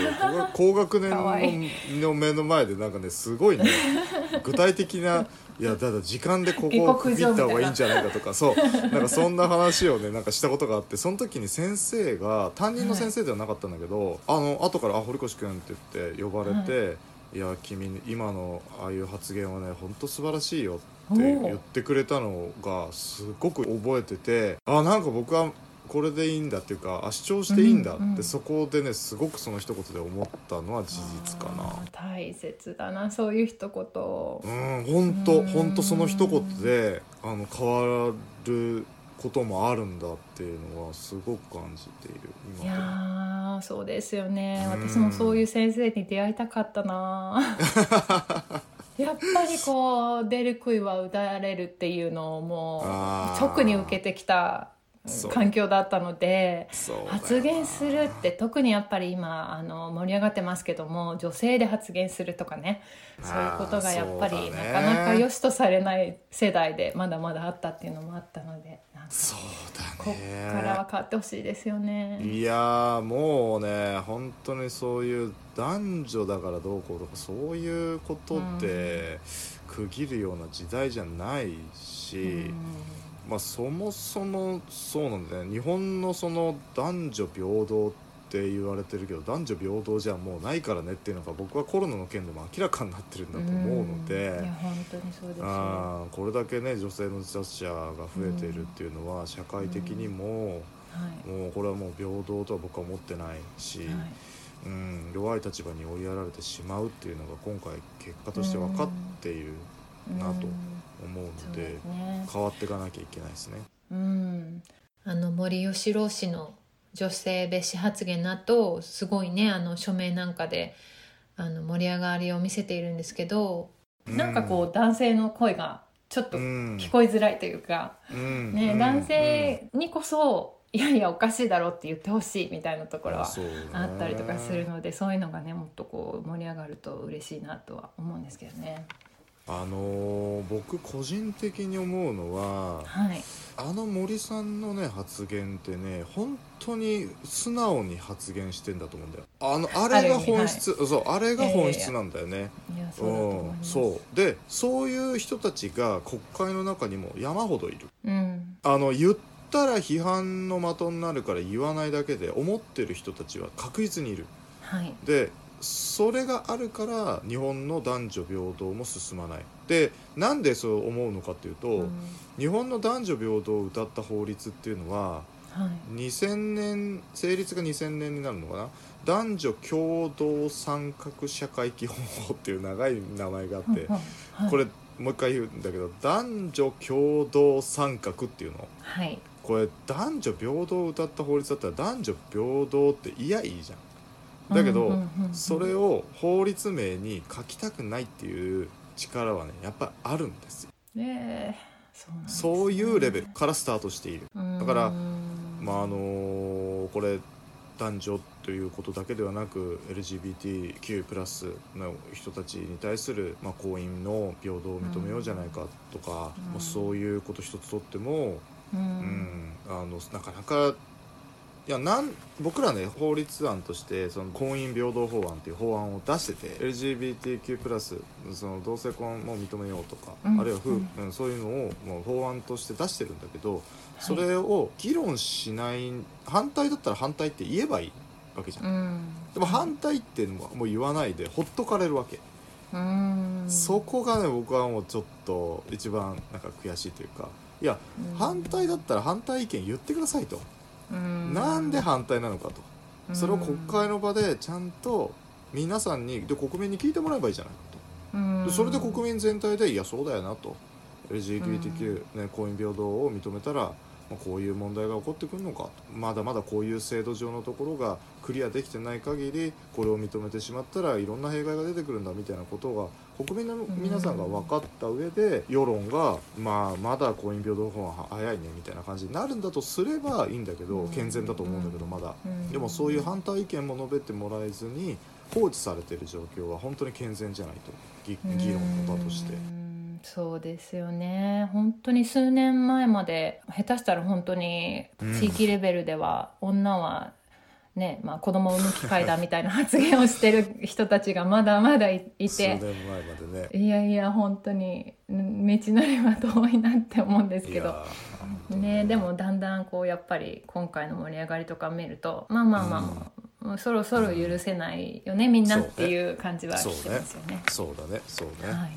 高学 *laughs* 高学年のの目の前でなんかねすごいね *laughs* 具体的ないやだだ時間でここを区切った方がいいんじゃないかとかそう。なんかそんな話をねなんかしたことがあってその時に先生が担任の先生ではなかったんだけど、あの後から「あ堀越君」って言って呼ばれて。い。や君今のああいう発言はね本当素晴らしいよって言ってくれたのがすごく覚えててあなんか僕はこれでいいんだっていうかあ主張していいんだって、うんうんそこでねすごくその一言で思ったのは事実かな大切だなそういう一言。うん本当うん。本当その一言であの変わることもあるんだっていうのはすごく感じているいやそうですよね。うん。私もそういう先生に出会いたかったな。*laughs* やっぱりこう出る杭は打たれるっていうのをもう直に受けてきた環境だったので、発言するって特にやっぱり今あの盛り上がってますけども女性で発言するとかねそういうことがやっぱりなかなか良しとされない世代でまだまだあったっていうのもあったのでそうだね。こっからは変わってほしいですよね。いやーもうね本当にそういう男女だからどうこうとかそういうことって区切るような時代じゃないし、うんまあそもそもそうなんだよね。日本のその男女平等って言われてるけど男女平等じゃもうないからねっていうのが僕はコロナの件でも明らかになってるんだと思うので。うんいや本当にそうですよ。あーこれだけね女性の自殺者が増えているっていうのは社会的にも、はい。もうこれはもう平等とは僕は思ってないし、はい。うん、弱い立場に追いやられてしまうっていうのが今回結果として分かっているなと。うん思うのでね。変わっていかなきゃいけないですね。うん。あの森喜朗氏の女性蔑視発言の後すごいねあの署名なんかであの盛り上がりを見せているんですけどなんかこう男性の声がちょっとうん。聞こえづらいというか、うん。ね、うん。男性にこそいやいやおかしいだろうって言ってほしいみたいなところはあったりとかするのでそういうのがねもっとこう盛り上がると嬉しいなとは思うんですけどね。あのー僕個人的に思うのははい、あの森さんのね発言ってね本当に素直に発言してんだと思うんだよ。あのあれが本質、そうあれが本質なんだよね。うん。そう。でそういう人たちが国会の中にも山ほどいる。うん。あの言ったら批判の的になるから言わないだけで思ってる人たちは確実にいる。はい。でそれがあるから日本の男女平等も進まない。でなんでそう思うのかっていうと、うん。日本の男女平等を謳った法律っていうのははい。2000年成立が2000年になるのかな？男女共同参画社会基本法っていう長い名前があってはい。これもう一回言うんだけど男女共同参画っていうの。はい。これ男女平等を謳った法律だったら男女平等っていやいいじゃんだけど、それを法律名に書きたくないっていう力はねやっぱあるんですよ。ねえそうね。そういうレベルからスタートしている。だからうん。まああのこれ男女ということだけではなく LGBTQ+ の人たちに対する、まあ、婚姻の平等を認めようじゃないかとか、うん。まあ、そういうこと一つとっても、ううんんあのなかなかいやなん僕らね法律案としてその婚姻平等法案っていう法案を出してて LGBTQ+ その同性婚も認めようとか、うん。あるいは夫、うん。うんそういうのをもう法案として出してるんだけど、それを議論しない反対だったら反対って言えばいいわけじゃん、うん。でも反対っていうのはもう言わないでほっとかれるわけ、うん。そこがね僕はもうちょっと一番なんか悔しいというかいや、うん。反対だったら反対意見言ってくださいと、うんなんで反対なのかと。それを国会の場でちゃんと皆さんにで国民に聞いてもらえばいいじゃないかと。それで国民全体でいやそうだよなと。LGBTQ、ね、婚姻平等を認めたら、まあ、こういう問題が起こってくるのかと。まだまだこういう制度上のところがクリアできてない限りこれを認めてしまったらいろんな弊害が出てくるんだみたいなことが国民の皆さんが分かった上で世論が、まあ、まだ婚姻平等法は早いねみたいな感じになるんだとすればいいんだけど健全だと思うんだけどまだ。うん。でもそういう反対意見も述べてもらえずに放置されている状況は本当に健全じゃないと議議論の場として。うんそうですよね。本当に数年前まで下手したら本当に地域レベルでは女はね、まあ、子供を産む機会だみたいな発言をしてる人たちがまだまだいい数年て前までね。いやいや本当にうん道のりは遠いなって思うんですけど。ね、でもだんだんこうやっぱり今回の盛り上がりとか見るとまあまあまあまあ、もうそろそろ許せないよね、みんなっていう感じはしてますよね。そうだね。そうね、はい。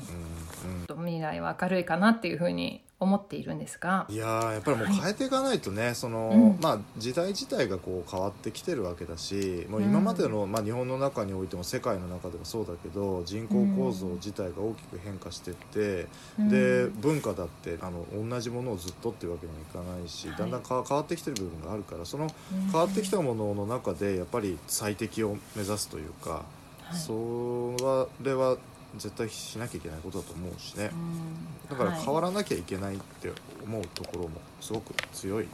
うんうん。と未来は明るいかなっていうふうに思っているんですが。いやーやっぱりもう変えていかないとね、そのうん。まあ、時代自体がこう変わってきてるわけだしもう今までの、まあ、日本の中においても世界の中でもそうだけど人口構造自体が大きく変化していって、でうん。文化だってあの同じものをずっとっていうわけにはいかないし、はい。だんだんか変わってきてる部分があるからそのうん。変わってきたものの中でやっぱり最適を目指すというか、はい。それは絶対しなきゃいけないことだと思うしね。うん。だからはい。変わらなきゃいけないって思うところもすごく強い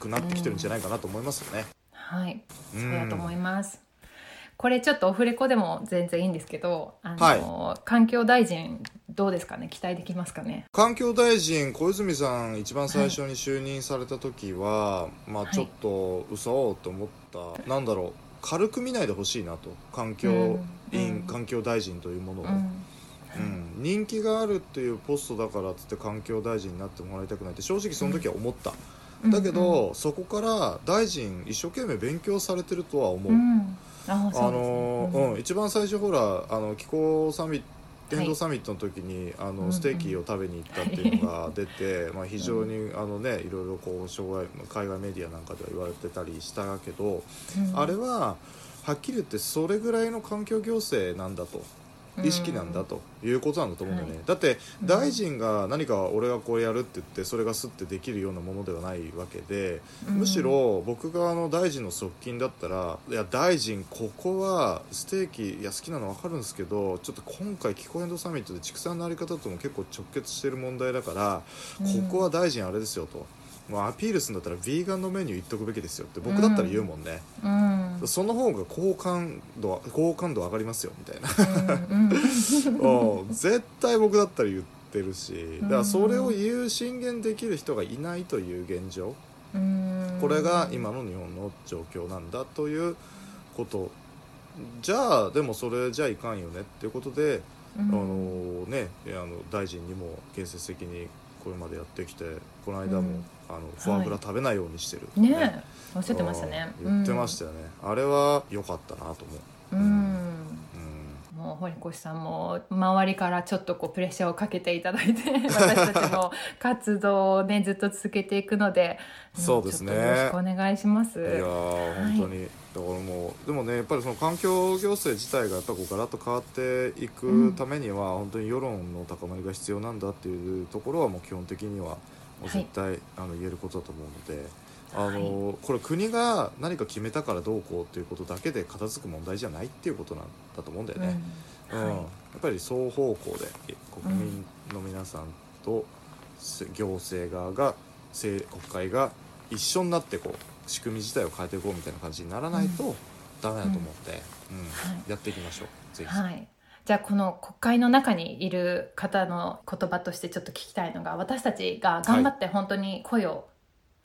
くなってきてるんじゃないかなと思いますよね。はい、そうだと思います。これちょっとオフレコでも全然いいんですけど、あの、環境大臣どうですかね？期待できますかね？環境大臣小泉さん一番最初に就任された時は、まあちょっと嘘と思った、なんだろう軽く見ないでほしいなと。環境委員、うん。環境大臣というものを、ううん。ん人気があるっていうポストだからっつって環境大臣になってもらいたくないって正直その時は思った、だけど、そこから大臣一生懸命勉強されてるとは思う、うん、あのですね。うん、一番最初ほらあの気候サミット電動サミットの時に、あうんうん。のステーキを食べに行ったっていうのが *laughs* 出て、まあ、非常にあの、ね、いろいろこう障害海外メディアなんかでは言われてたりしたけど、うん。あれははっきり言ってそれぐらいの環境行政なんだと。意識なんだということなんだと思うんだよね、はい。だってうん。大臣が何か俺がこうやるって言ってそれがすってできるようなものではないわけで、うん。むしろ僕があの大臣の側近だったらいや大臣ここはステーキいや好きなの分かるんですけどちょっと今回気候変動サミットで畜産のあり方とも結構直結してる問題だから、うん。ここは大臣あれですよと。もうアピールするんだったらヴィーガンのメニュー言っとくべきですよって僕だったら言うもんね、うん。その方が好感度好感度上がりますよみたいな。うん *laughs* 絶対僕だったら言ってるし。だからそれを言う進言できる人がいないという現状。うん。これが今の日本の状況なんだということ。じゃあでもそれじゃいかんよねっていうことで、うん。あのねあの大臣にも建設的にこれまでやってきてこの間も、うんあのフォアグラ食べないようにしてる、ね。えおっしゃってましたね。うん。言ってましたよね、あれは良かったなと思う。うん、うん。うんもう堀越さんも周りからちょっとこうプレッシャーをかけていただいて *laughs* 私たちも活動をねずっと続けていくのでんそうですね。よろしくお願いします。いやー本当に、だからもうでもねやっぱりその環境行政自体がやっぱこうガラッと変わっていくためには、本当に世論の高まりが必要なんだっていうところはもう基本的には絶対、あの言えることだと思うので。あのこれ国が何か決めたからどうこうっていうことだけで片付く問題じゃないっていうことなんだと思うんだよね。うん。はい。やっぱり双方向で国民の皆さんとせ行政側が政国会が一緒になってこう仕組み自体を変えていこうみたいな感じにならないとダメだと思って、うん。はい。やっていきましょう。ぜひ、はいじゃあこの国会の中にいる方の言葉としてちょっと聞きたいのが私たちが頑張って本当に声を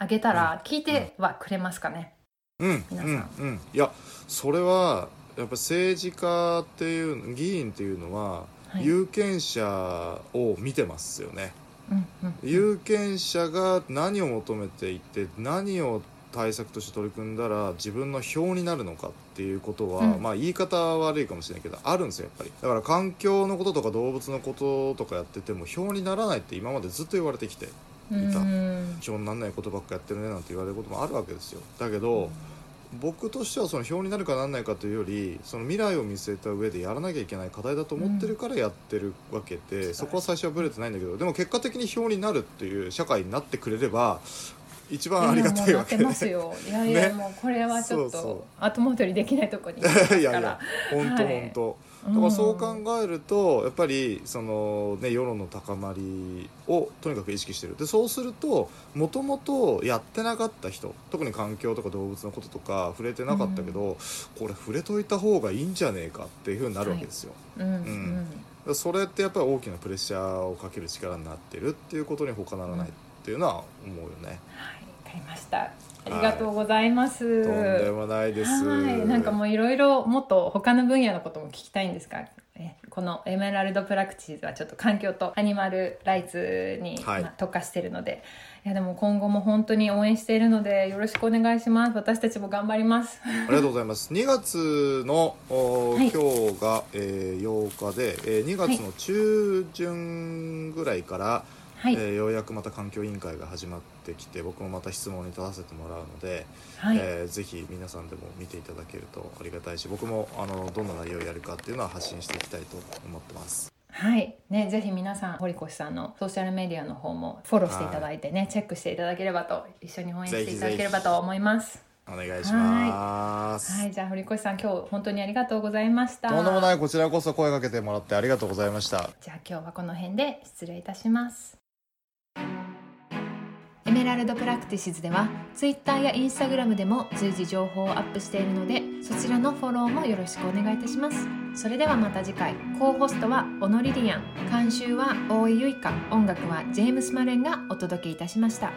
上げたら聞いてはくれますかね、うん。皆さうん。んうん。いやそれはやっぱ政治家っていう議員っていうのは、はい。有権者を見てますよね。うんうん。有権者が何を求めていて何を対策として取り組んだら自分の票になるのかっていうことは、うん。まあ言い方は悪いかもしれないけどあるんですよやっぱり。だから環境のこととか動物のこととかやってても票にならないって今までずっと言われてきてうん。いた。うん票にならないことばっかやってるねなんて言われることもあるわけですよ。だけど、僕としてはその票になるかならないかというよりその未来を見据えた上でやらなきゃいけない課題だと思ってるからやってるわけで、そこは最初はブレてないんだけどでも結果的に票になるっていう社会になってくれれば一番ありがたいわけやもうなってますよ。いやいや、ね。もうこれはちょっと後戻りできないところにいますから。*laughs* いやいや本当はい本当だからそう考えるとやっぱりその、ね、世論の高まりをとにかく意識してる。でそうするともともとやってなかった人特に環境とか動物のこととか触れてなかったけど、これ触れといた方がいいんじゃねえかっていうふうになるわけですよ、うん。うん。うん。だからそれってやっぱり大きなプレッシャーをかける力になってるっていうことに他ならないっていうのは思うよね、はいわかりました。ありがとうございます、とんでもないです。はい、なんかもういろいろもっと他の分野のことも聞きたいんですが、えこのエメラルドプラクティスはちょっと環境とアニマルライツに、はい。まあ特化してるので。いやでも今後も本当に応援しているのでよろしくお願いします。私たちも頑張ります。ありがとうございます。*laughs* 2月の、おはい。今日が、えー8日で、えー2月の中旬ぐらいから、はい、えーようやくまた環境委員会が始まってきて僕もまた質問に立たせてもらうので、はい。えーぜひ皆さんでも見ていただけるとありがたいし僕もあのどんな内容をやるかっていうのは発信していきたいと思ってます。はい。ね、ぜひ皆さん堀越さんのソーシャルメディアの方もフォローしていただいてね、チェックしていただければと一緒に応援していただければと思います。お願いします。はい。じゃあ堀越さん今日本当にありがとうございました。とんでもない。こちらこそ声かけてもらってありがとうございました。じゃあ今日はこの辺で失礼いたしますエメラルドプラクティシズでは Twitter や Instagram でも随時情報をアップしているのでそちらのフォローもよろしくお願いいたします。それではまた次回。 co-host はオノリリアン。監修は大井ゆいか音楽はジェームス・マレンがお届けいたしました。